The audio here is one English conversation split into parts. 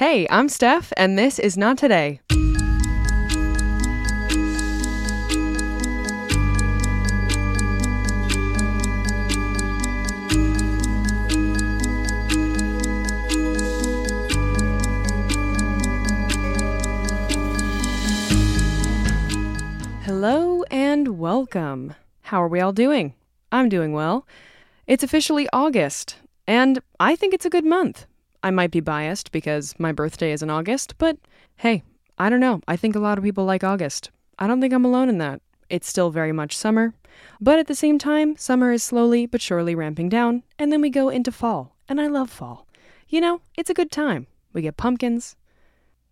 Hey, I'm Steph, and this is Not Today. Hello and welcome. How are we all doing? I'm doing well. It's officially August, and I think it's a good month. I might be biased because my birthday is in August, but hey, I don't know. I think a lot of people like August. I don't think I'm alone in that. It's still very much summer, but at the same time, summer is slowly but surely ramping down, and then we go into fall, and I love fall. You know, it's a good time. We get pumpkins.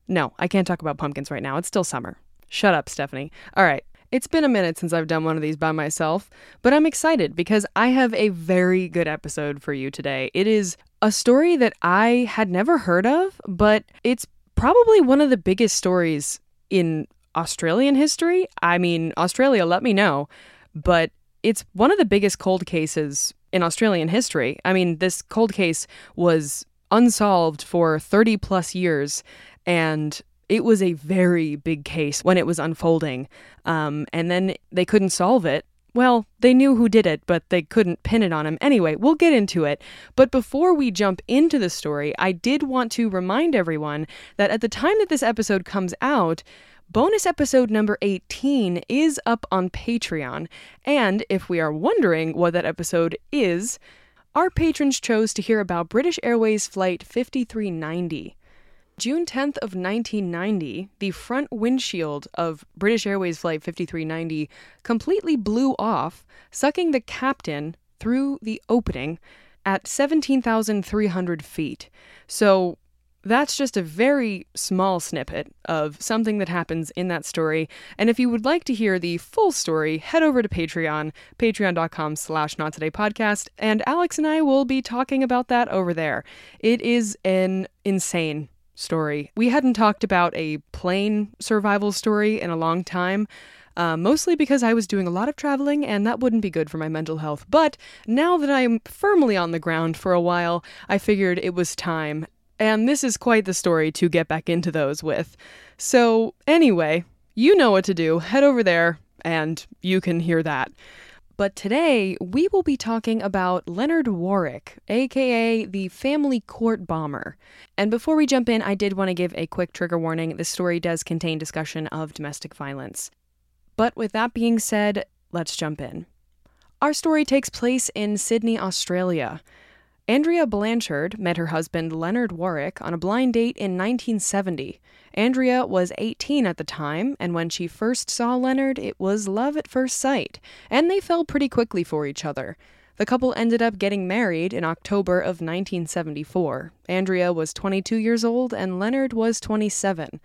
No, I can't talk about pumpkins right now. It's still summer. Shut up, Stephanie. All right. It's been a minute since I've done one of these by myself, but I'm excited because I have a very good episode for you today. It is a story that I had never heard of, but it's probably one of the biggest stories in Australian history. I mean, Australia, let me know, but it's one of the biggest cold cases in Australian history. I mean, this cold case was unsolved for 30 plus years and it was a very big case when it was unfolding. Um, and then they couldn't solve it. Well, they knew who did it, but they couldn't pin it on him. Anyway, we'll get into it. But before we jump into the story, I did want to remind everyone that at the time that this episode comes out, bonus episode number 18 is up on Patreon. And if we are wondering what that episode is, our patrons chose to hear about British Airways Flight 5390. June 10th of 1990, the front windshield of British Airways flight 5390 completely blew off, sucking the captain through the opening at 17,300 feet. So that's just a very small snippet of something that happens in that story. And if you would like to hear the full story, head over to Patreon, patreon.com slash not today podcast, and Alex and I will be talking about that over there. It is an insane story. We hadn't talked about a plane survival story in a long time. Uh, mostly because I was doing a lot of traveling and that wouldn't be good for my mental health. But now that I'm firmly on the ground for a while, I figured it was time. And this is quite the story to get back into those with. So, anyway, you know what to do. Head over there and you can hear that. But today, we will be talking about Leonard Warwick, aka the family court bomber. And before we jump in, I did want to give a quick trigger warning. This story does contain discussion of domestic violence. But with that being said, let's jump in. Our story takes place in Sydney, Australia. Andrea Blanchard met her husband Leonard Warwick on a blind date in 1970. Andrea was 18 at the time, and when she first saw Leonard, it was love at first sight, and they fell pretty quickly for each other. The couple ended up getting married in October of 1974. Andrea was 22 years old and Leonard was 27.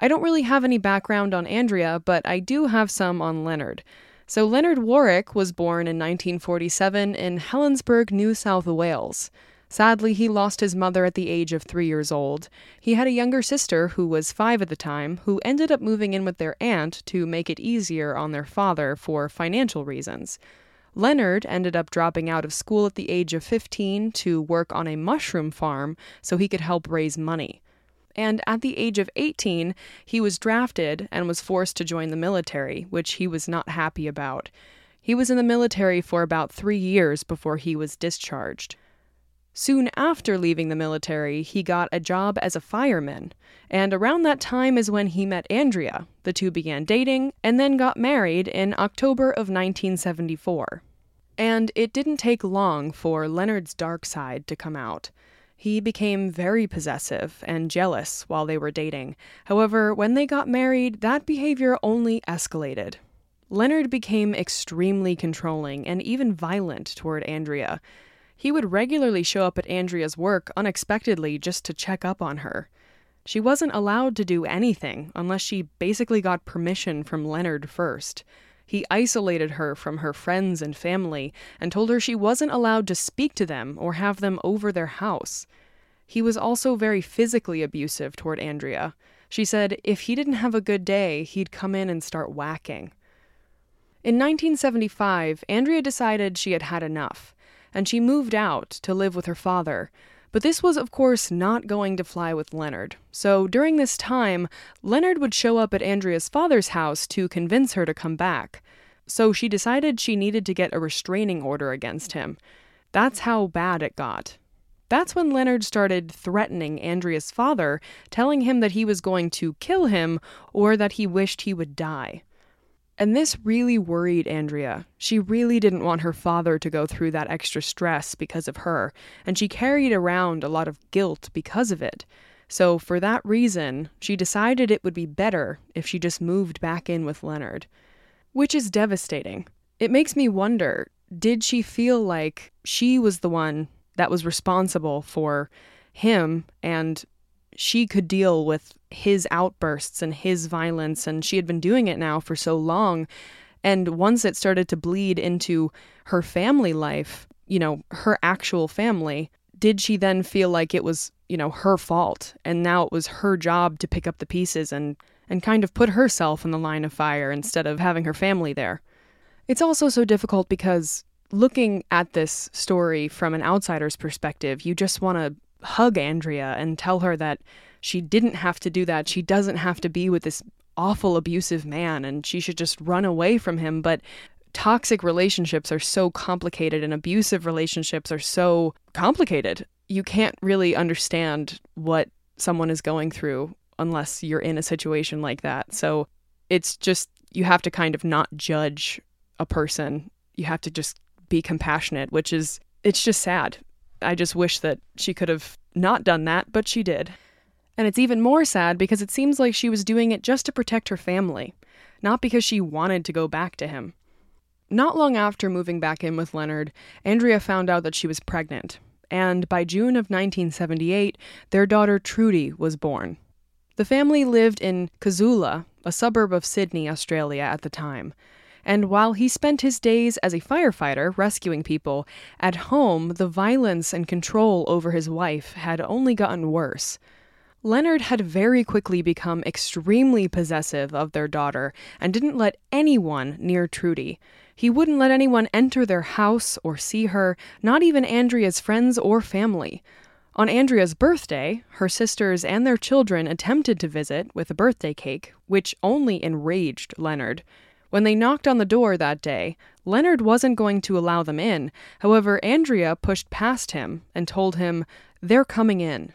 I don't really have any background on Andrea, but I do have some on Leonard. So, Leonard Warwick was born in 1947 in Helensburgh, New South Wales. Sadly, he lost his mother at the age of three years old. He had a younger sister who was five at the time, who ended up moving in with their aunt to make it easier on their father for financial reasons. Leonard ended up dropping out of school at the age of 15 to work on a mushroom farm so he could help raise money. And at the age of 18, he was drafted and was forced to join the military, which he was not happy about. He was in the military for about three years before he was discharged. Soon after leaving the military, he got a job as a fireman, and around that time is when he met Andrea. The two began dating and then got married in October of 1974. And it didn't take long for Leonard's dark side to come out. He became very possessive and jealous while they were dating. However, when they got married, that behavior only escalated. Leonard became extremely controlling and even violent toward Andrea. He would regularly show up at Andrea's work unexpectedly just to check up on her. She wasn't allowed to do anything unless she basically got permission from Leonard first. He isolated her from her friends and family and told her she wasn't allowed to speak to them or have them over their house. He was also very physically abusive toward Andrea. She said if he didn't have a good day, he'd come in and start whacking. In 1975, Andrea decided she had had enough and she moved out to live with her father. But this was, of course, not going to fly with Leonard. So during this time, Leonard would show up at Andrea's father's house to convince her to come back. So she decided she needed to get a restraining order against him. That's how bad it got. That's when Leonard started threatening Andrea's father, telling him that he was going to kill him or that he wished he would die. And this really worried Andrea. She really didn't want her father to go through that extra stress because of her, and she carried around a lot of guilt because of it. So, for that reason, she decided it would be better if she just moved back in with Leonard. Which is devastating. It makes me wonder did she feel like she was the one that was responsible for him and she could deal with his outbursts and his violence, and she had been doing it now for so long. And once it started to bleed into her family life, you know, her actual family, did she then feel like it was, you know, her fault? And now it was her job to pick up the pieces and, and kind of put herself in the line of fire instead of having her family there. It's also so difficult because looking at this story from an outsider's perspective, you just want to hug Andrea and tell her that she didn't have to do that. She doesn't have to be with this awful, abusive man and she should just run away from him. But toxic relationships are so complicated and abusive relationships are so complicated. You can't really understand what someone is going through unless you're in a situation like that. So it's just, you have to kind of not judge a person. You have to just be compassionate, which is, it's just sad. I just wish that she could have not done that, but she did. And it's even more sad because it seems like she was doing it just to protect her family, not because she wanted to go back to him. Not long after moving back in with Leonard, Andrea found out that she was pregnant, and by June of 1978, their daughter Trudy was born. The family lived in Casula, a suburb of Sydney, Australia at the time. And while he spent his days as a firefighter rescuing people, at home the violence and control over his wife had only gotten worse. Leonard had very quickly become extremely possessive of their daughter and didn't let anyone near Trudy. He wouldn't let anyone enter their house or see her, not even Andrea's friends or family. On Andrea's birthday, her sisters and their children attempted to visit with a birthday cake, which only enraged Leonard. When they knocked on the door that day, Leonard wasn't going to allow them in. However, Andrea pushed past him and told him, They're coming in,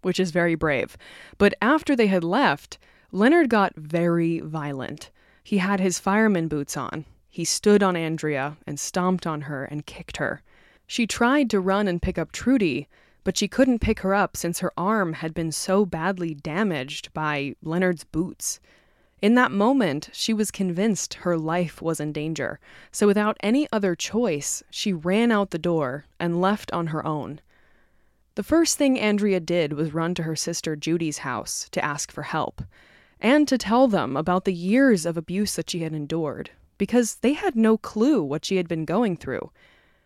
which is very brave. But after they had left, Leonard got very violent. He had his fireman boots on. He stood on Andrea and stomped on her and kicked her. She tried to run and pick up Trudy, but she couldn't pick her up since her arm had been so badly damaged by Leonard's boots. In that moment, she was convinced her life was in danger, so without any other choice, she ran out the door and left on her own. The first thing Andrea did was run to her sister Judy's house to ask for help, and to tell them about the years of abuse that she had endured, because they had no clue what she had been going through.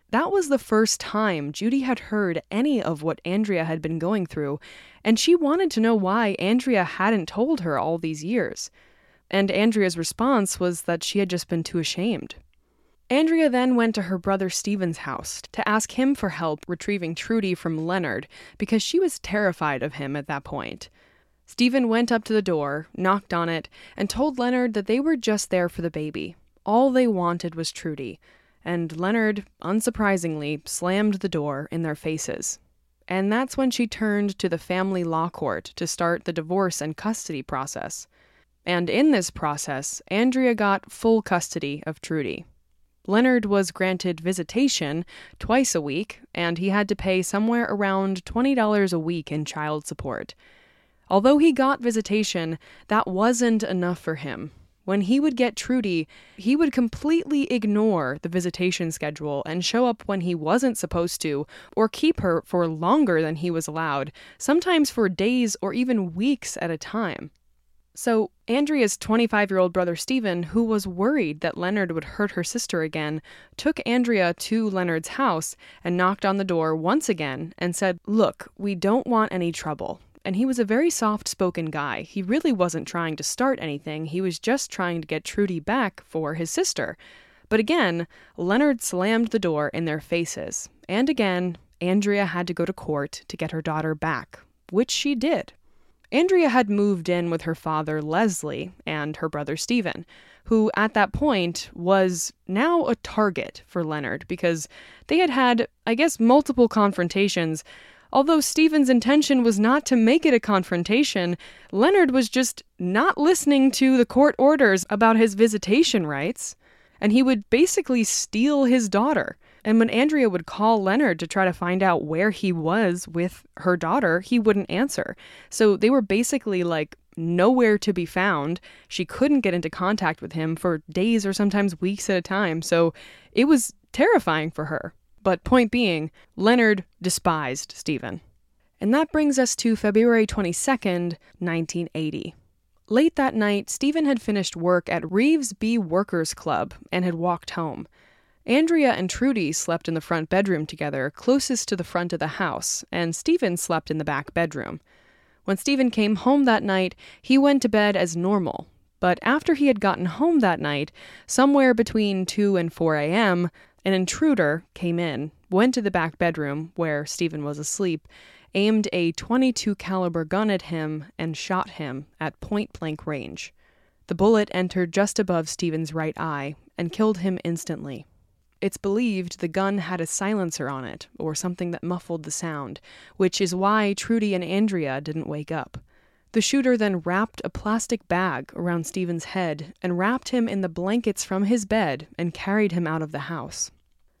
That was the first time Judy had heard any of what Andrea had been going through, and she wanted to know why Andrea hadn't told her all these years and Andrea's response was that she had just been too ashamed. Andrea then went to her brother Stephen's house to ask him for help retrieving Trudy from Leonard because she was terrified of him at that point. Stephen went up to the door, knocked on it, and told Leonard that they were just there for the baby. All they wanted was Trudy, and Leonard, unsurprisingly, slammed the door in their faces. And that's when she turned to the family law court to start the divorce and custody process. And in this process, Andrea got full custody of Trudy. Leonard was granted visitation twice a week, and he had to pay somewhere around $20 a week in child support. Although he got visitation, that wasn't enough for him. When he would get Trudy, he would completely ignore the visitation schedule and show up when he wasn't supposed to, or keep her for longer than he was allowed, sometimes for days or even weeks at a time. So, Andrea's 25 year old brother Stephen, who was worried that Leonard would hurt her sister again, took Andrea to Leonard's house and knocked on the door once again and said, Look, we don't want any trouble. And he was a very soft spoken guy. He really wasn't trying to start anything, he was just trying to get Trudy back for his sister. But again, Leonard slammed the door in their faces. And again, Andrea had to go to court to get her daughter back, which she did. Andrea had moved in with her father, Leslie, and her brother, Stephen, who at that point was now a target for Leonard because they had had, I guess, multiple confrontations. Although Stephen's intention was not to make it a confrontation, Leonard was just not listening to the court orders about his visitation rights, and he would basically steal his daughter. And when Andrea would call Leonard to try to find out where he was with her daughter, he wouldn't answer. So they were basically like nowhere to be found. She couldn't get into contact with him for days or sometimes weeks at a time. So it was terrifying for her. But point being, Leonard despised Stephen. And that brings us to February 22nd, 1980. Late that night, Stephen had finished work at Revesby Workers Club and had walked home. Andrea and Trudy slept in the front bedroom together, closest to the front of the house, and Stephen slept in the back bedroom. When Stephen came home that night, he went to bed as normal. But after he had gotten home that night, somewhere between 2 and 4 a.m., an intruder came in, went to the back bedroom where Stephen was asleep, aimed a 22 caliber gun at him and shot him at point blank range. The bullet entered just above Stephen's right eye and killed him instantly. It's believed the gun had a silencer on it, or something that muffled the sound, which is why Trudy and Andrea didn't wake up. The shooter then wrapped a plastic bag around Stephen's head and wrapped him in the blankets from his bed and carried him out of the house.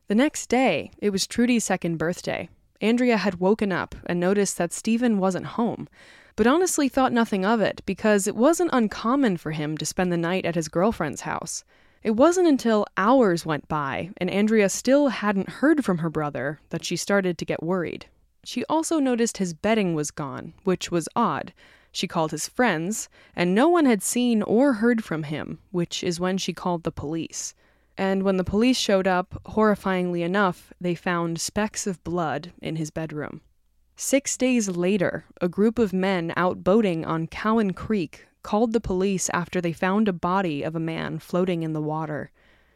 The next day, it was Trudy's second birthday. Andrea had woken up and noticed that Stephen wasn't home, but honestly thought nothing of it because it wasn't uncommon for him to spend the night at his girlfriend's house. It wasn't until hours went by and Andrea still hadn't heard from her brother that she started to get worried. She also noticed his bedding was gone, which was odd. She called his friends, and no one had seen or heard from him, which is when she called the police. And when the police showed up, horrifyingly enough, they found specks of blood in his bedroom. Six days later, a group of men out boating on Cowan Creek called the police after they found a body of a man floating in the water.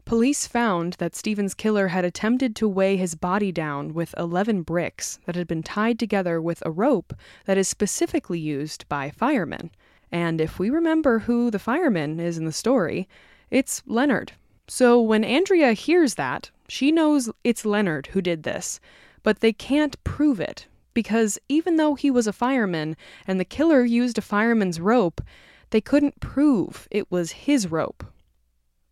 Police found that Stephen's killer had attempted to weigh his body down with 11 bricks that had been tied together with a rope that is specifically used by firemen. And if we remember who the fireman is in the story, it's Leonard. So when Andrea hears that, she knows it's Leonard who did this, but they can't prove it because even though he was a fireman and the killer used a fireman's rope, they couldn't prove it was his rope.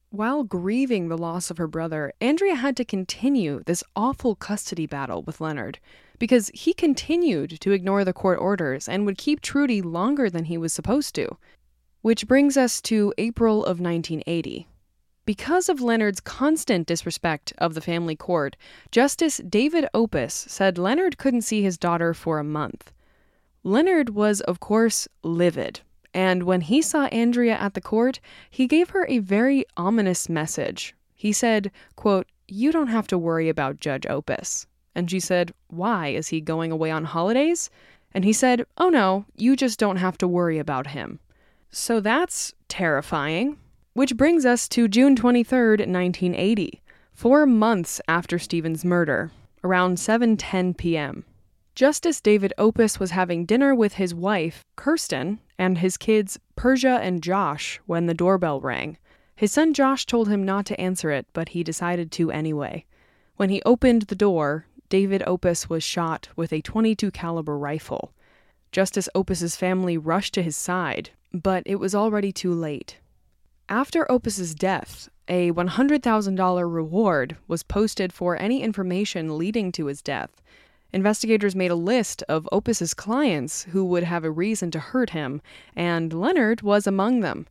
While grieving the loss of her brother, Andrea had to continue this awful custody battle with Leonard because he continued to ignore the court orders and would keep Trudy longer than he was supposed to. Which brings us to April of 1980. Because of Leonard's constant disrespect of the family court, Justice David Opas said Leonard couldn't see his daughter for a month. Leonard was, of course, livid and when he saw Andrea at the court, he gave her a very ominous message. He said, quote, You don't have to worry about Judge Opas. And she said, Why? Is he going away on holidays? And he said, Oh no, you just don't have to worry about him. So that's terrifying. Which brings us to June 23rd, 1980, four months after Stephen's murder, around 7:10 p.m. Justice David Opas was having dinner with his wife, Kirsten, and his kids, Persia and Josh, when the doorbell rang. His son Josh told him not to answer it, but he decided to anyway. When he opened the door, David Opas was shot with a 22 caliber rifle. Justice Opas's family rushed to his side, but it was already too late. After Opas's death, a $100,000 reward was posted for any information leading to his death, Investigators made a list of Opas's clients who would have a reason to hurt him, and Leonard was among them.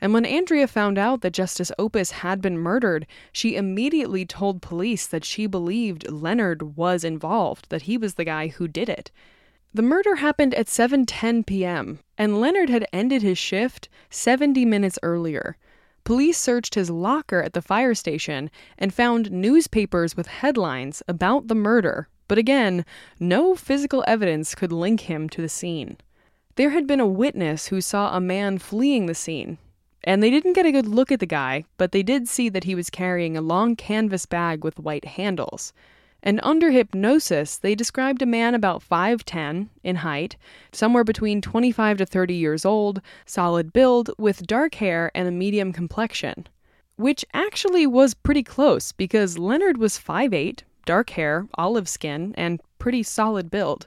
And when Andrea found out that Justice Opas had been murdered, she immediately told police that she believed Leonard was involved, that he was the guy who did it. The murder happened at 7:10 p.m., and Leonard had ended his shift 70 minutes earlier. Police searched his locker at the fire station and found newspapers with headlines about the murder but again, no physical evidence could link him to the scene. There had been a witness who saw a man fleeing the scene, and they didn't get a good look at the guy, but they did see that he was carrying a long canvas bag with white handles. And under hypnosis, they described a man about 5'10 in height, somewhere between 25 to 30 years old, solid build, with dark hair and a medium complexion. Which actually was pretty close because Leonard was 5'8, dark hair, olive skin, and pretty solid build.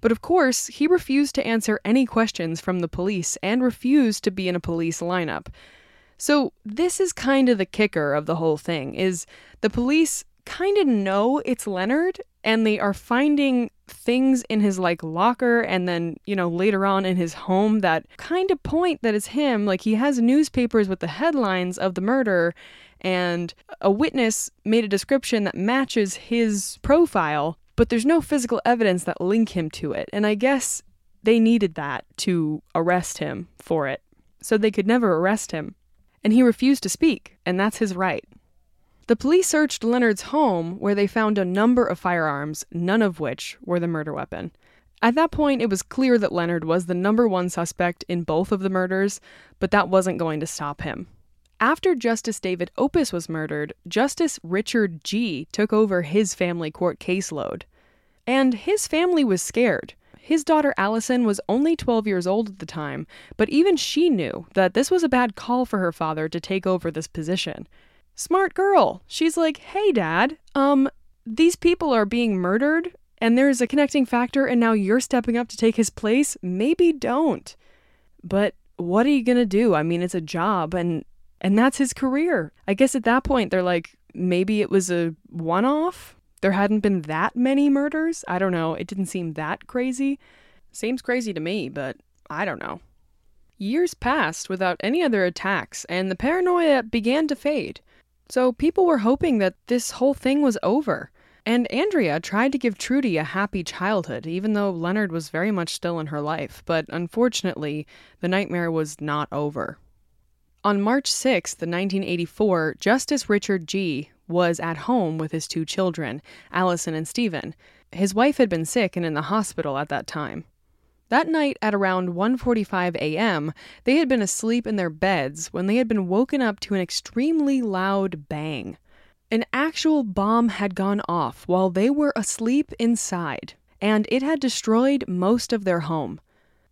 But of course, he refused to answer any questions from the police and refused to be in a police lineup. So, this is kind of the kicker of the whole thing is the police kind of know it's Leonard and they are finding things in his like locker and then, you know, later on in his home that kind of point that is him. Like he has newspapers with the headlines of the murder and a witness made a description that matches his profile, but there's no physical evidence that link him to it. And I guess they needed that to arrest him for it. So they could never arrest him. And he refused to speak, and that's his right. The police searched Leonard's home, where they found a number of firearms, none of which were the murder weapon. At that point, it was clear that Leonard was the number one suspect in both of the murders, but that wasn't going to stop him. After Justice David Opas was murdered, Justice Richard Gee took over his family court caseload. And his family was scared. His daughter Allison was only 12 years old at the time, but even she knew that this was a bad call for her father to take over this position. Smart girl. She's like, hey, dad, um, these people are being murdered and there's a connecting factor and now you're stepping up to take his place. Maybe don't. But what are you going to do? I mean, it's a job and and that's his career. I guess at that point they're like maybe it was a one-off. There hadn't been that many murders. I don't know. It didn't seem that crazy. Seems crazy to me, but I don't know. Years passed without any other attacks, and the paranoia began to fade. So people were hoping that this whole thing was over. And Andrea tried to give Trudy a happy childhood, even though Leonard was very much still in her life. But unfortunately, the nightmare was not over. On March 6, 1984, Justice Richard Gee was at home with his two children, Allison and Stephen. His wife had been sick and in the hospital at that time. That night at around 1:45 a.m., they had been asleep in their beds when they had been woken up to an extremely loud bang. An actual bomb had gone off while they were asleep inside, and it had destroyed most of their home.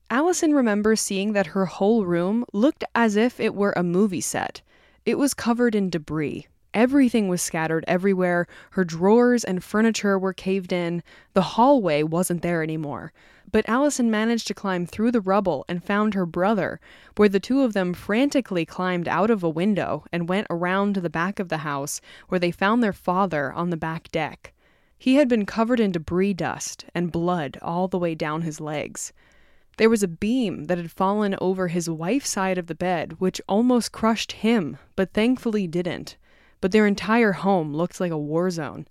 Allison remembers seeing that her whole room looked as if it were a movie set. It was covered in debris. Everything was scattered everywhere. Her drawers and furniture were caved in. The hallway wasn't there anymore. But Allison managed to climb through the rubble and found her brother, where the two of them frantically climbed out of a window and went around to the back of the house, where they found their father on the back deck. He had been covered in debris dust and blood all the way down his legs. There was a beam that had fallen over his wife's side of the bed, which almost crushed him, but thankfully didn't. But their entire home looked like a war zone.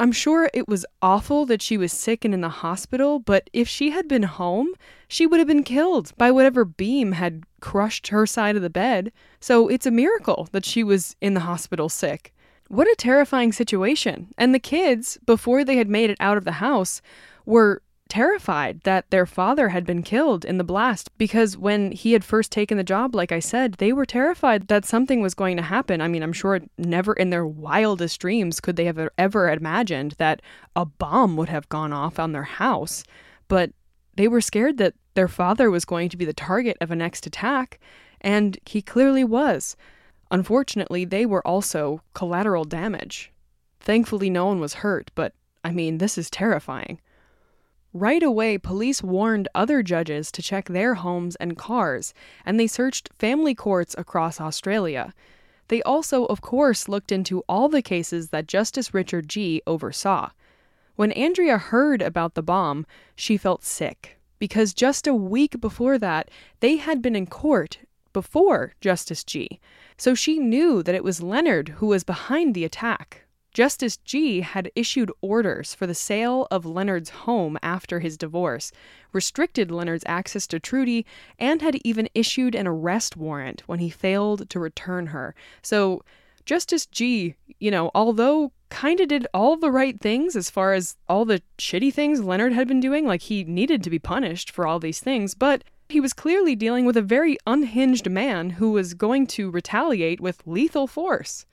I'm sure it was awful that she was sick and in the hospital, but if she had been home, she would have been killed by whatever beam had crushed her side of the bed. So it's a miracle that she was in the hospital sick. What a terrifying situation. And the kids, before they had made it out of the house, were terrified that their father had been killed in the blast because when he had first taken the job, like I said, they were terrified that something was going to happen. I mean, I'm sure never in their wildest dreams could they have ever imagined that a bomb would have gone off on their house. But they were scared that their father was going to be the target of a next attack, and he clearly was. Unfortunately, they were also collateral damage. Thankfully, no one was hurt, but I mean, this is terrifying. Right away, police warned other judges to check their homes and cars, and they searched family courts across Australia. They also, of course, looked into all the cases that Justice Richard Gee oversaw. When Andrea heard about the bomb, she felt sick, because just a week before that, they had been in court before Justice Gee. So she knew that it was Leonard who was behind the attack, Justice Gee had issued orders for the sale of Leonard's home after his divorce, restricted Leonard's access to Trudy, and had even issued an arrest warrant when he failed to return her. So, Justice Gee, you know, although kind of did all the right things as far as all the shitty things Leonard had been doing, like he needed to be punished for all these things, but he was clearly dealing with a very unhinged man who was going to retaliate with lethal force.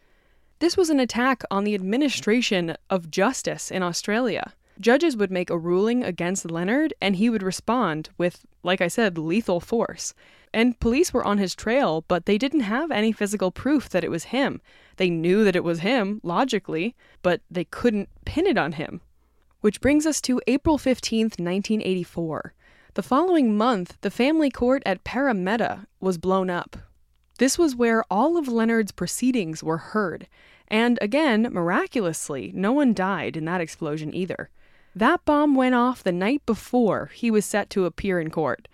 This was an attack on the administration of justice in Australia. Judges would make a ruling against Leonard, and he would respond with, like I said, lethal force. And police were on his trail, but they didn't have any physical proof that it was him. They knew that it was him, logically, but they couldn't pin it on him. Which brings us to April 15th, 1984. The following month, the family court at Parramatta was blown up. This was where all of Leonard's proceedings were heard. And again, miraculously, no one died in that explosion either. That bomb went off the night before he was set to appear in court.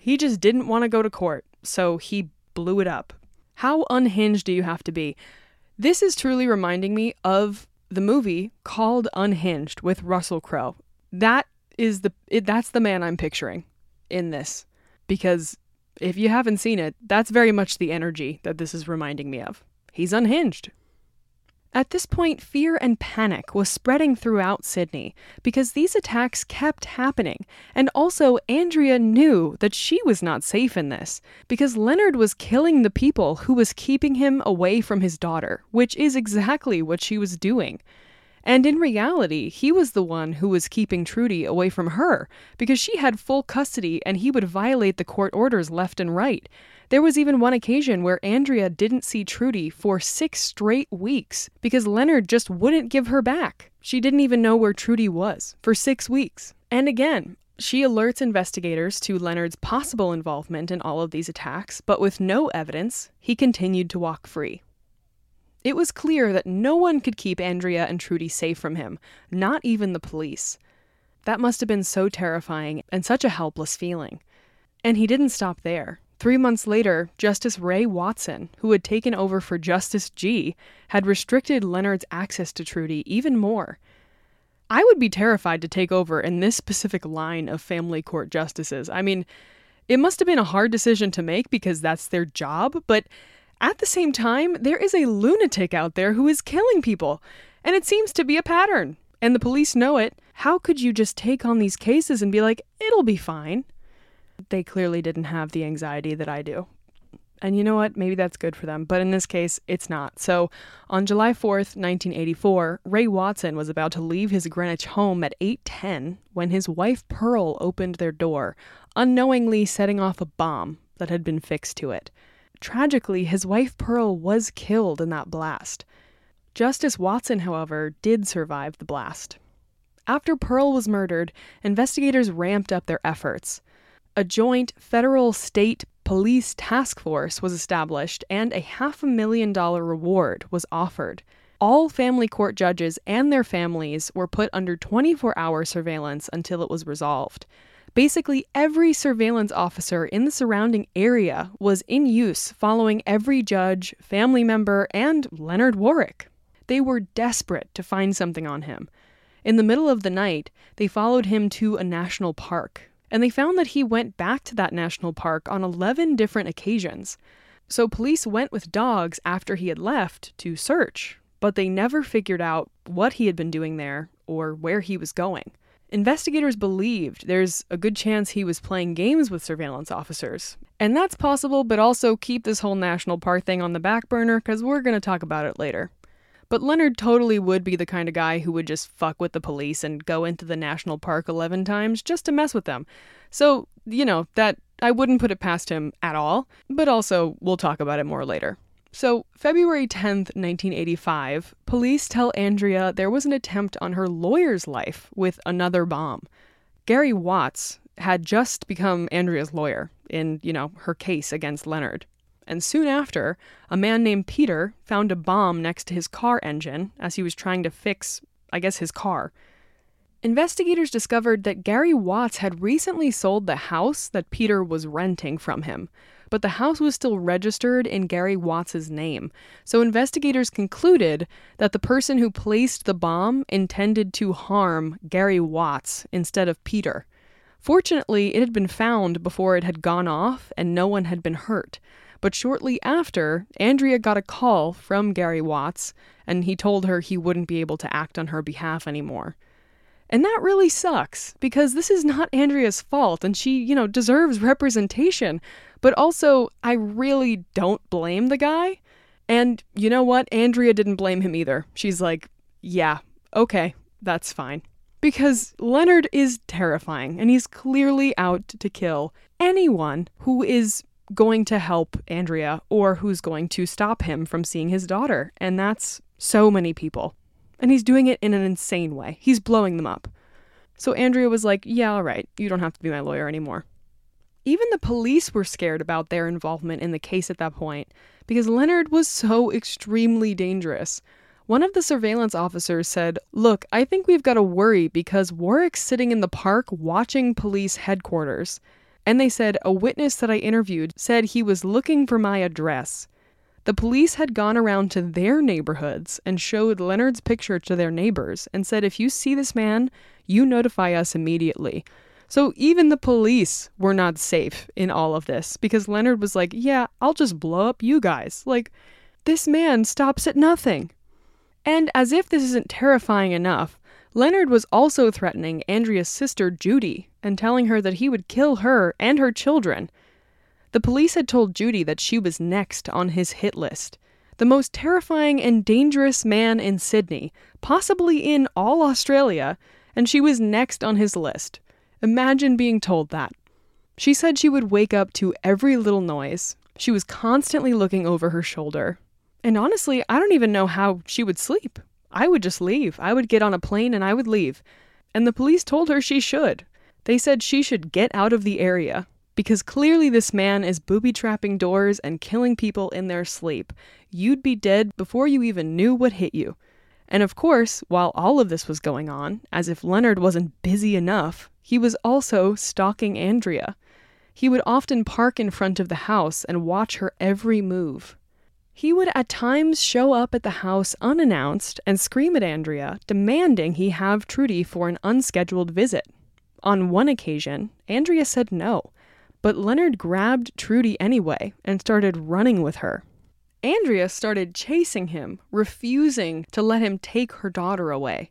He just didn't want to go to court, so he blew it up. How unhinged do you have to be? This is truly reminding me of the movie called Unhinged with Russell Crowe. That is the it, that's the man I'm picturing in this because if you haven't seen it, that's very much the energy that this is reminding me of. He's unhinged. At this point, fear and panic was spreading throughout Sydney because these attacks kept happening. And also, Andrea knew that she was not safe in this because Leonard was killing the people who was keeping him away from his daughter, which is exactly what she was doing. And in reality, he was the one who was keeping Trudy away from her because she had full custody and he would violate the court orders left and right. There was even one occasion where Andrea didn't see Trudy for six straight weeks because Leonard just wouldn't give her back. She didn't even know where Trudy was for six weeks. And again, she alerts investigators to Leonard's possible involvement in all of these attacks, but with no evidence, he continued to walk free. It was clear that no one could keep Andrea and Trudy safe from him, not even the police. That must have been so terrifying and such a helpless feeling. And he didn't stop there. Three months later, Justice Ray Watson, who had taken over for Justice Gee, had restricted Leonard's access to Trudy even more. I would be terrified to take over in this specific line of family court justices. I mean, it must have been a hard decision to make because that's their job, but at the same time, there is a lunatic out there who is killing people, and it seems to be a pattern. And the police know it. How could you just take on these cases and be like, it'll be fine? They clearly didn't have the anxiety that I do. And you know what? Maybe that's good for them. But in this case, it's not. So on July 4th, 1984, Ray Watson was about to leave his Greenwich home at 8:10 when his wife Pearl opened their door, unknowingly setting off a bomb that had been fixed to it. Tragically, his wife Pearl was killed in that blast. Justice Watson, however, did survive the blast. After Pearl was murdered, investigators ramped up their efforts. A joint federal state police task force was established and a half a million dollar reward was offered. All family court judges and their families were put under 24 hour surveillance until it was resolved. Basically, every surveillance officer in the surrounding area was in use following every judge, family member, and Leonard Warwick. They were desperate to find something on him. In the middle of the night, they followed him to a national park, and they found that he went back to that national park on 11 different occasions. So police went with dogs after he had left to search, but they never figured out what he had been doing there or where he was going. Investigators believed there's a good chance he was playing games with surveillance officers. And that's possible, but also keep this whole national park thing on the back burner because we're going to talk about it later. But Leonard totally would be the kind of guy who would just fuck with the police and go into the national park 11 times just to mess with them. So, you know, that I wouldn't put it past him at all, but also we'll talk about it more later. So, February 10th, 1985, police tell Andrea there was an attempt on her lawyer's life with another bomb. Gary Watts had just become Andrea's lawyer in, you know, her case against Leonard. And soon after, a man named Peter found a bomb next to his car engine as he was trying to fix, I guess, his car. Investigators discovered that Gary Watts had recently sold the house that Peter was renting from him but the house was still registered in Gary Watts's name. So investigators concluded that the person who placed the bomb intended to harm Gary Watts instead of Peter. Fortunately, it had been found before it had gone off and no one had been hurt. But shortly after, Andrea got a call from Gary Watts, and he told her he wouldn't be able to act on her behalf anymore. And that really sucks because this is not Andrea's fault and she, you know, deserves representation. But also, I really don't blame the guy. And you know what? Andrea didn't blame him either. She's like, yeah, okay, that's fine. Because Leonard is terrifying and he's clearly out to kill anyone who is going to help Andrea or who's going to stop him from seeing his daughter. And that's so many people. And he's doing it in an insane way. He's blowing them up. So Andrea was like, Yeah, all right, you don't have to be my lawyer anymore. Even the police were scared about their involvement in the case at that point because Leonard was so extremely dangerous. One of the surveillance officers said, Look, I think we've got to worry because Warwick's sitting in the park watching police headquarters. And they said, A witness that I interviewed said he was looking for my address. The police had gone around to their neighborhoods and showed Leonard's picture to their neighbors and said, If you see this man, you notify us immediately. So even the police were not safe in all of this because Leonard was like, Yeah, I'll just blow up you guys. Like, this man stops at nothing. And as if this isn't terrifying enough, Leonard was also threatening Andrea's sister Judy and telling her that he would kill her and her children. The police had told Judy that she was next on his hit list. The most terrifying and dangerous man in Sydney, possibly in all Australia, and she was next on his list. Imagine being told that. She said she would wake up to every little noise. She was constantly looking over her shoulder. And honestly, I don't even know how she would sleep. I would just leave. I would get on a plane and I would leave. And the police told her she should. They said she should get out of the area because clearly this man is booby trapping doors and killing people in their sleep. You'd be dead before you even knew what hit you. And of course, while all of this was going on, as if Leonard wasn't busy enough, he was also stalking Andrea. He would often park in front of the house and watch her every move. He would at times show up at the house unannounced and scream at Andrea, demanding he have Trudy for an unscheduled visit. On one occasion, Andrea said no, but Leonard grabbed Trudy anyway and started running with her. Andrea started chasing him, refusing to let him take her daughter away.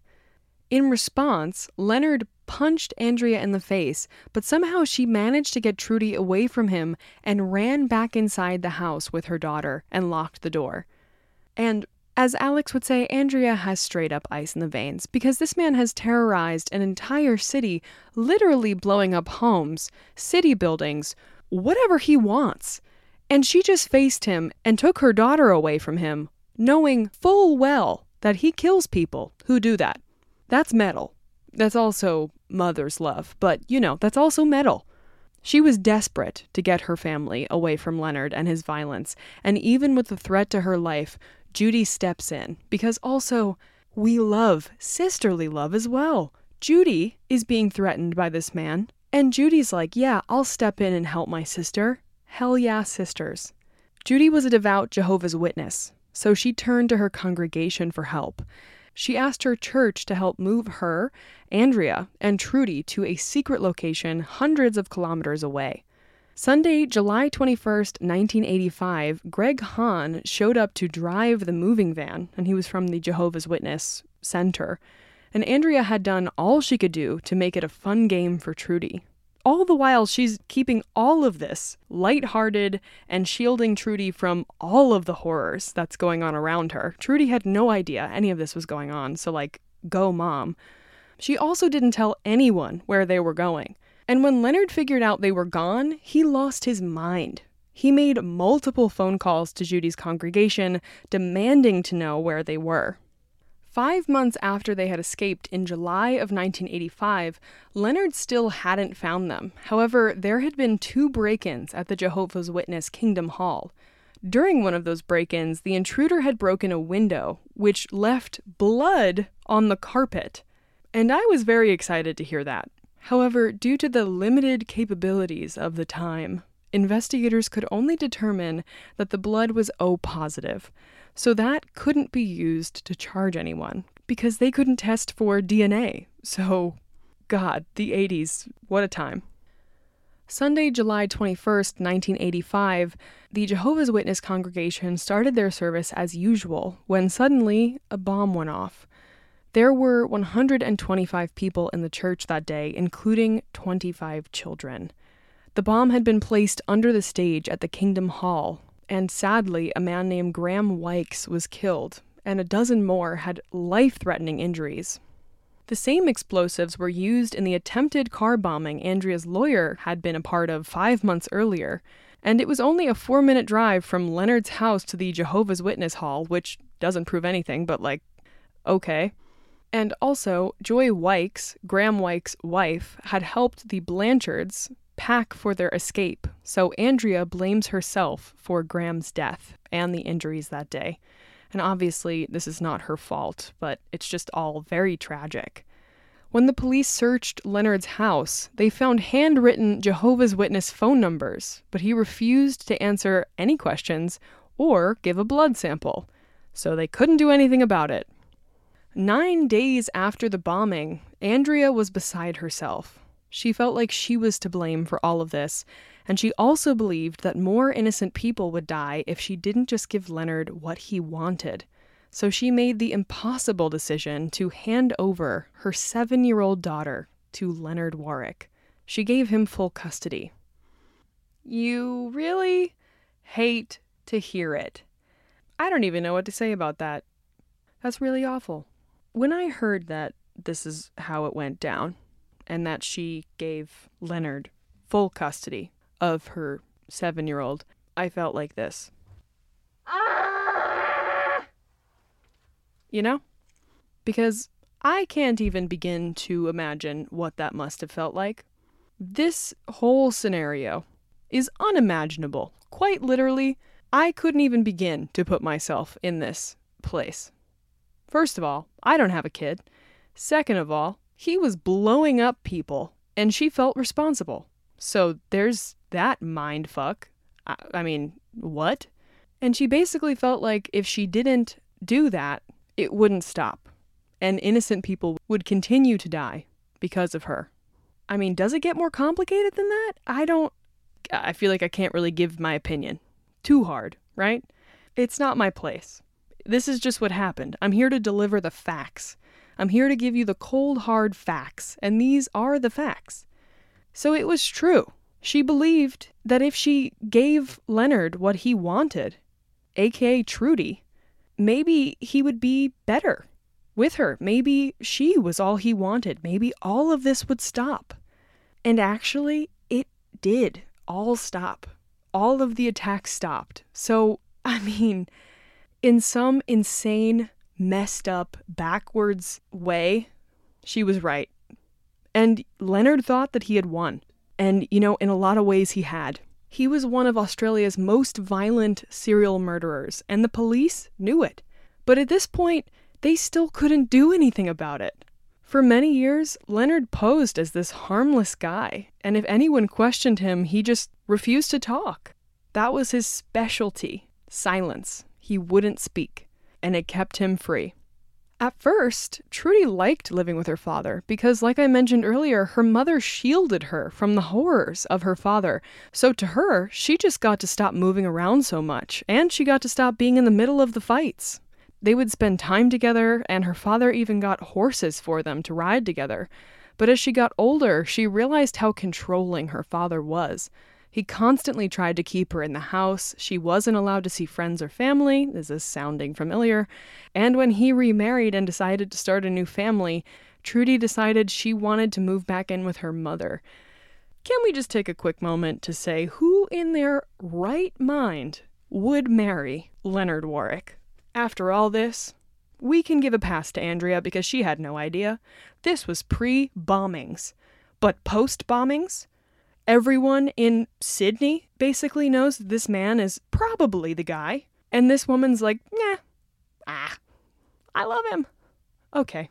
In response, Leonard punched Andrea in the face, but somehow she managed to get Trudy away from him and ran back inside the house with her daughter and locked the door. And as Alex would say, Andrea has straight up ice in the veins because this man has terrorized an entire city, literally blowing up homes, city buildings, whatever he wants. And she just faced him and took her daughter away from him, knowing full well that he kills people who do that. That's metal. That's also mother's love, but you know, that's also metal. She was desperate to get her family away from Leonard and his violence, and even with the threat to her life, Judy steps in because also we love sisterly love as well. Judy is being threatened by this man, and Judy's like, Yeah, I'll step in and help my sister. Hell yeah, sisters. Judy was a devout Jehovah's Witness, so she turned to her congregation for help. She asked her church to help move her, Andrea, and Trudy to a secret location hundreds of kilometers away. Sunday, July 21st, 1985, Greg Hahn showed up to drive the moving van, and he was from the Jehovah's Witness Center. And Andrea had done all she could do to make it a fun game for Trudy. All the while, she's keeping all of this lighthearted and shielding Trudy from all of the horrors that's going on around her. Trudy had no idea any of this was going on, so, like, go mom. She also didn't tell anyone where they were going. And when Leonard figured out they were gone, he lost his mind. He made multiple phone calls to Judy's congregation, demanding to know where they were. Five months after they had escaped in July of 1985, Leonard still hadn't found them. However, there had been two break ins at the Jehovah's Witness Kingdom Hall. During one of those break ins, the intruder had broken a window, which left blood on the carpet. And I was very excited to hear that. However, due to the limited capabilities of the time, investigators could only determine that the blood was O positive, so that couldn't be used to charge anyone because they couldn't test for DNA. So, God, the 80s, what a time. Sunday, July 21st, 1985, the Jehovah's Witness congregation started their service as usual when suddenly a bomb went off. There were 125 people in the church that day, including 25 children. The bomb had been placed under the stage at the Kingdom Hall, And sadly, a man named Graham Wykes was killed, and a dozen more had life threatening injuries. The same explosives were used in the attempted car bombing Andrea's lawyer had been a part of five months earlier, and it was only a four minute drive from Leonard's house to the Jehovah's Witness Hall, which doesn't prove anything, but like, okay. And also, Joy Wykes, Graham Wykes' wife, had helped the Blanchards pack for their escape, so Andrea blames herself for Graham's death and the injuries that day. And obviously, this is not her fault, but it's just all very tragic. When the police searched Leonard's house, they found handwritten Jehovah's Witness phone numbers, but he refused to answer any questions or give a blood sample, so they couldn't do anything about it. Nine days after the bombing, Andrea was beside herself. She felt like she was to blame for all of this, and she also believed that more innocent people would die if she didn't just give Leonard what he wanted. So she made the impossible decision to hand over her seven year old daughter to Leonard Warwick. She gave him full custody. You really hate to hear it. I don't even know what to say about that. That's really awful. When I heard that this is how it went down, and that she gave Leonard full custody of her seven year old, I felt like this. You know? Because I can't even begin to imagine what that must have felt like. This whole scenario is unimaginable. Quite literally, I couldn't even begin to put myself in this place. First of all, I don't have a kid. Second of all, he was blowing up people, and she felt responsible. So there's that mind fuck. I, I mean, what? And she basically felt like if she didn't do that, it wouldn't stop. And innocent people would continue to die because of her. I mean, does it get more complicated than that? I don't. I feel like I can't really give my opinion. Too hard, right? It's not my place. This is just what happened. I'm here to deliver the facts. I'm here to give you the cold, hard facts, and these are the facts. So it was true. She believed that if she gave Leonard what he wanted, aka Trudy, maybe he would be better with her. Maybe she was all he wanted. Maybe all of this would stop. And actually, it did all stop. All of the attacks stopped. So, I mean, in some insane, messed up, backwards way, she was right. And Leonard thought that he had won. And, you know, in a lot of ways, he had. He was one of Australia's most violent serial murderers, and the police knew it. But at this point, they still couldn't do anything about it. For many years, Leonard posed as this harmless guy, and if anyone questioned him, he just refused to talk. That was his specialty silence. He wouldn't speak, and it kept him free. At first, Trudy liked living with her father because, like I mentioned earlier, her mother shielded her from the horrors of her father. So to her, she just got to stop moving around so much, and she got to stop being in the middle of the fights. They would spend time together, and her father even got horses for them to ride together. But as she got older, she realized how controlling her father was. He constantly tried to keep her in the house. She wasn't allowed to see friends or family. This is sounding familiar? And when he remarried and decided to start a new family, Trudy decided she wanted to move back in with her mother. Can we just take a quick moment to say who in their right mind would marry Leonard Warwick? After all this, we can give a pass to Andrea because she had no idea. This was pre bombings. But post bombings, Everyone in Sydney basically knows this man is probably the guy. And this woman's like, nah, ah, I love him. Okay.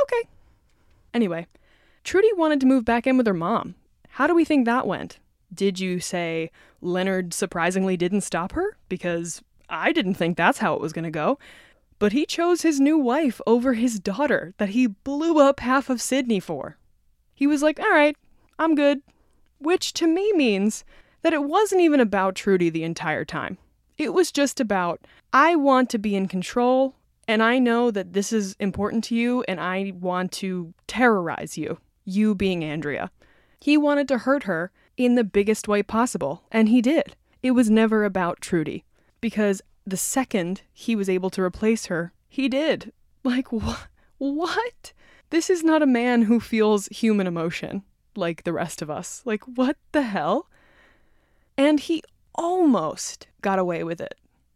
Okay. Anyway, Trudy wanted to move back in with her mom. How do we think that went? Did you say Leonard surprisingly didn't stop her? Because I didn't think that's how it was going to go. But he chose his new wife over his daughter that he blew up half of Sydney for. He was like, all right, I'm good which to me means that it wasn't even about Trudy the entire time. It was just about, I want to be in control, and I know that this is important to you, and I want to terrorize you, you being Andrea. He wanted to hurt her in the biggest way possible, and he did. it was never about Trudy. Because the second he was able to replace her, he did. Like, what? What? This is not a man who feels human emotion like the rest of us. Like, what the hell? And he almost got away with it.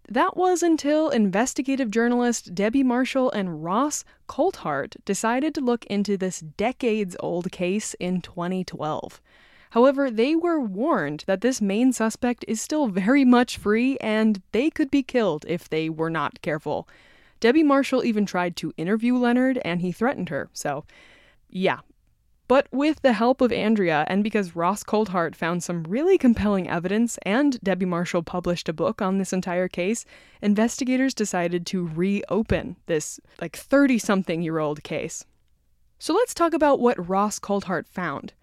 That was until investigative journalist Debbie Marshall and Ross Coulthart decided to look into this decades old case in 2012. However, they were warned that this main suspect is still very much free and they could be killed if they were not careful. Debbie Marshall even tried to interview Leonard and he threatened her, so yeah, but with the help of Andrea, and because Ross Coulthart found some really compelling evidence and Debbie Marshall published a book on this entire case, investigators decided to reopen this like 30 something year old case. So let's talk about what Ross Coulthart found.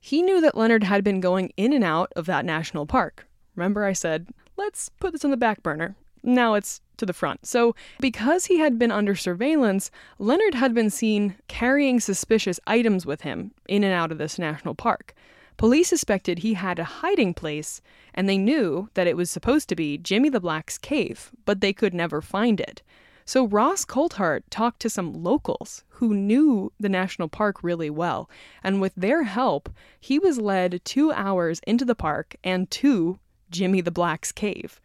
He knew that Leonard had been going in and out of that national park. Remember, I said, let's put this on the back burner. Now it's to the front. So, because he had been under surveillance, Leonard had been seen carrying suspicious items with him in and out of this national park. Police suspected he had a hiding place, and they knew that it was supposed to be Jimmy the Black's cave, but they could never find it. So Ross Coulthart talked to some locals who knew the national park really well, and with their help, he was led two hours into the park and to Jimmy the Black's cave.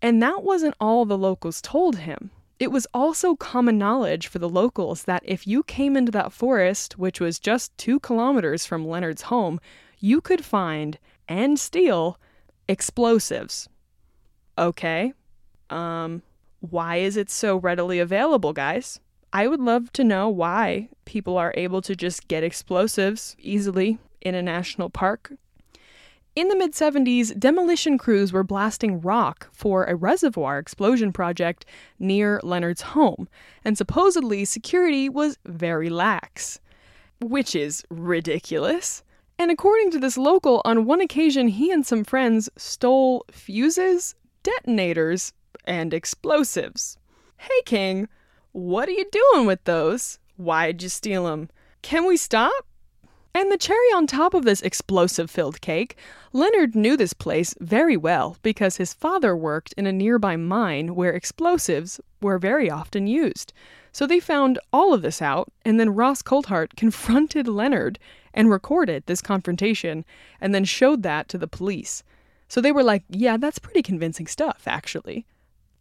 And that wasn't all the locals told him. It was also common knowledge for the locals that if you came into that forest, which was just two kilometers from Leonard's home, you could find and steal explosives. Okay. Um, why is it so readily available, guys? I would love to know why people are able to just get explosives easily in a national park. In the mid 70s, demolition crews were blasting rock for a reservoir explosion project near Leonard's home, and supposedly security was very lax. Which is ridiculous. And according to this local, on one occasion he and some friends stole fuses, detonators, and explosives. Hey, King, what are you doing with those? Why'd you steal them? Can we stop? And the cherry on top of this explosive filled cake, Leonard knew this place very well because his father worked in a nearby mine where explosives were very often used. So they found all of this out, and then Ross Coulthart confronted Leonard and recorded this confrontation and then showed that to the police. So they were like, yeah, that's pretty convincing stuff, actually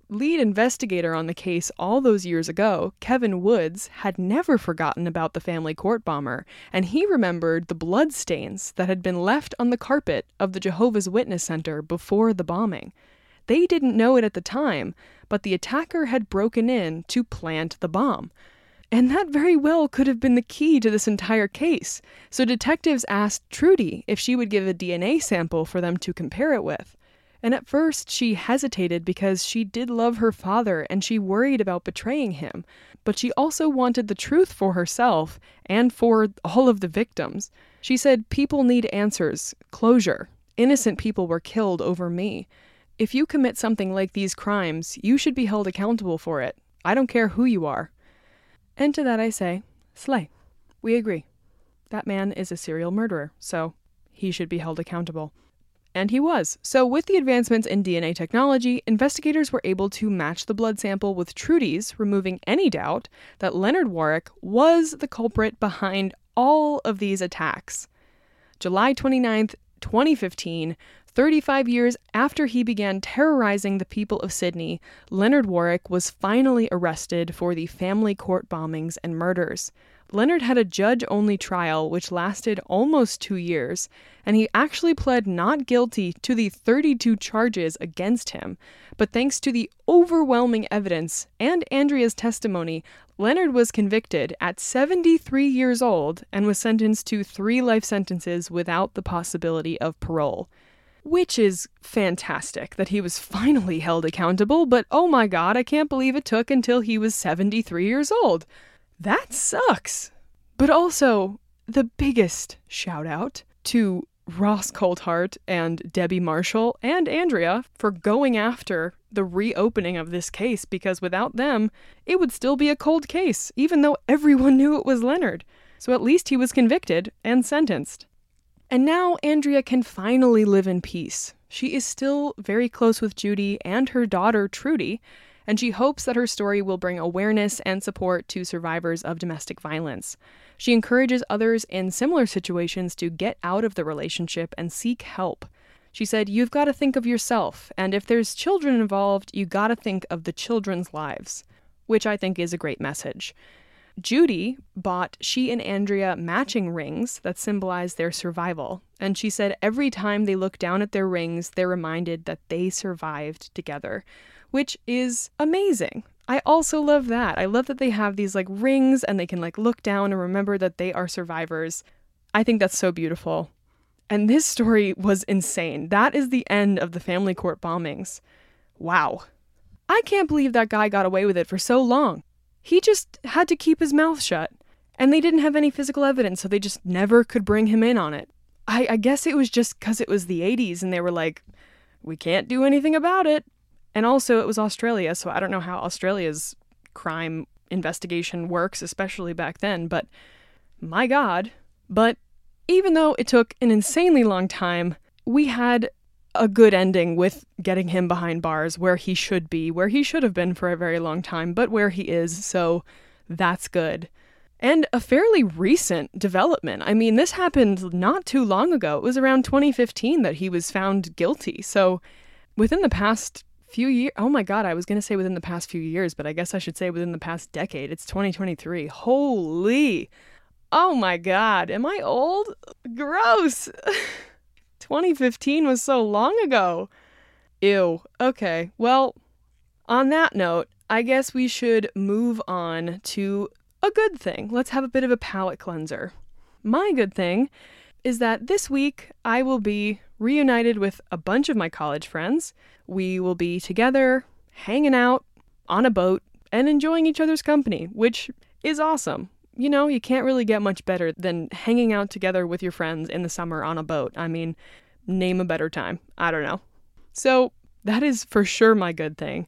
lead investigator on the case all those years ago, Kevin Woods, had never forgotten about the family court bomber, and he remembered the bloodstains that had been left on the carpet of the Jehovah's Witness Center before the bombing. They didn't know it at the time, but the attacker had broken in to plant the bomb. And that very well could have been the key to this entire case. So detectives asked Trudy if she would give a DNA sample for them to compare it with. And at first, she hesitated because she did love her father and she worried about betraying him. But she also wanted the truth for herself and for all of the victims. She said, People need answers, closure. Innocent people were killed over me. If you commit something like these crimes, you should be held accountable for it. I don't care who you are. And to that I say, Slay. We agree. That man is a serial murderer, so he should be held accountable. And he was. So, with the advancements in DNA technology, investigators were able to match the blood sample with Trudy's, removing any doubt that Leonard Warwick was the culprit behind all of these attacks. July 29th, 2015, 35 years after he began terrorizing the people of Sydney, Leonard Warwick was finally arrested for the family court bombings and murders. Leonard had a judge only trial which lasted almost two years, and he actually pled not guilty to the 32 charges against him. But thanks to the overwhelming evidence and Andrea's testimony, Leonard was convicted at 73 years old and was sentenced to three life sentences without the possibility of parole. Which is fantastic that he was finally held accountable, but oh my god, I can't believe it took until he was 73 years old. That sucks. But also, the biggest shout out to Ross Coulthart and Debbie Marshall and Andrea for going after the reopening of this case because without them, it would still be a cold case, even though everyone knew it was Leonard. So at least he was convicted and sentenced. And now Andrea can finally live in peace. She is still very close with Judy and her daughter, Trudy, and she hopes that her story will bring awareness and support to survivors of domestic violence. She encourages others in similar situations to get out of the relationship and seek help. She said, You've got to think of yourself, and if there's children involved, you got to think of the children's lives, which I think is a great message. Judy bought she and Andrea matching rings that symbolize their survival, and she said every time they look down at their rings, they're reminded that they survived together, which is amazing. I also love that. I love that they have these like rings and they can like look down and remember that they are survivors. I think that's so beautiful. And this story was insane. That is the end of the family court bombings. Wow. I can't believe that guy got away with it for so long. He just had to keep his mouth shut. And they didn't have any physical evidence, so they just never could bring him in on it. I, I guess it was just because it was the 80s and they were like, we can't do anything about it. And also, it was Australia, so I don't know how Australia's crime investigation works, especially back then, but my God. But even though it took an insanely long time, we had a good ending with getting him behind bars where he should be, where he should have been for a very long time, but where he is, so that's good. And a fairly recent development. I mean, this happened not too long ago. It was around 2015 that he was found guilty. So within the past few years, oh my God, I was going to say within the past few years, but I guess I should say within the past decade. It's 2023. Holy. Oh my God. Am I old? Gross. 2015 was so long ago. Ew. Okay. Well, on that note, I guess we should move on to a good thing. Let's have a bit of a palate cleanser. My good thing is that this week I will be reunited with a bunch of my college friends. We will be together, hanging out on a boat, and enjoying each other's company, which is awesome. You know, you can't really get much better than hanging out together with your friends in the summer on a boat. I mean, name a better time. I don't know. So, that is for sure my good thing.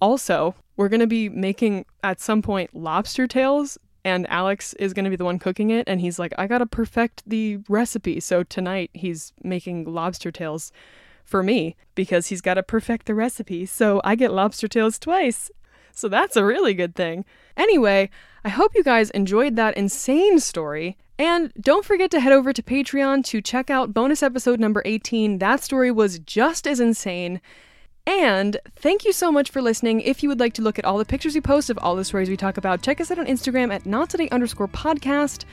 Also, we're going to be making at some point lobster tails and Alex is going to be the one cooking it and he's like I got to perfect the recipe. So tonight he's making lobster tails for me because he's got to perfect the recipe. So I get lobster tails twice. So that's a really good thing. Anyway, I hope you guys enjoyed that insane story. And don't forget to head over to Patreon to check out bonus episode number 18. That story was just as insane. And thank you so much for listening. If you would like to look at all the pictures we post of all the stories we talk about, check us out on Instagram at nottoday underscore podcast.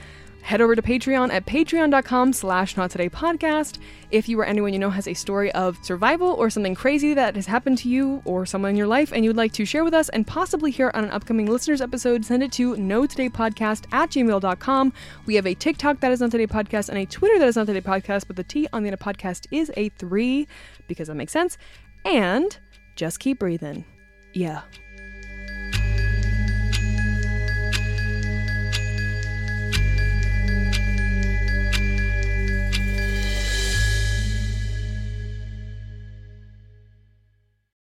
Head over to Patreon at patreon.com slash nottodaypodcast. If you or anyone you know has a story of survival or something crazy that has happened to you or someone in your life and you'd like to share with us and possibly hear on an upcoming listeners episode, send it to notodaypodcast at gmail.com. We have a TikTok that is Not Today Podcast and a Twitter that is Not Today Podcast, but the T on the end of podcast is a three because that makes sense. And just keep breathing. Yeah.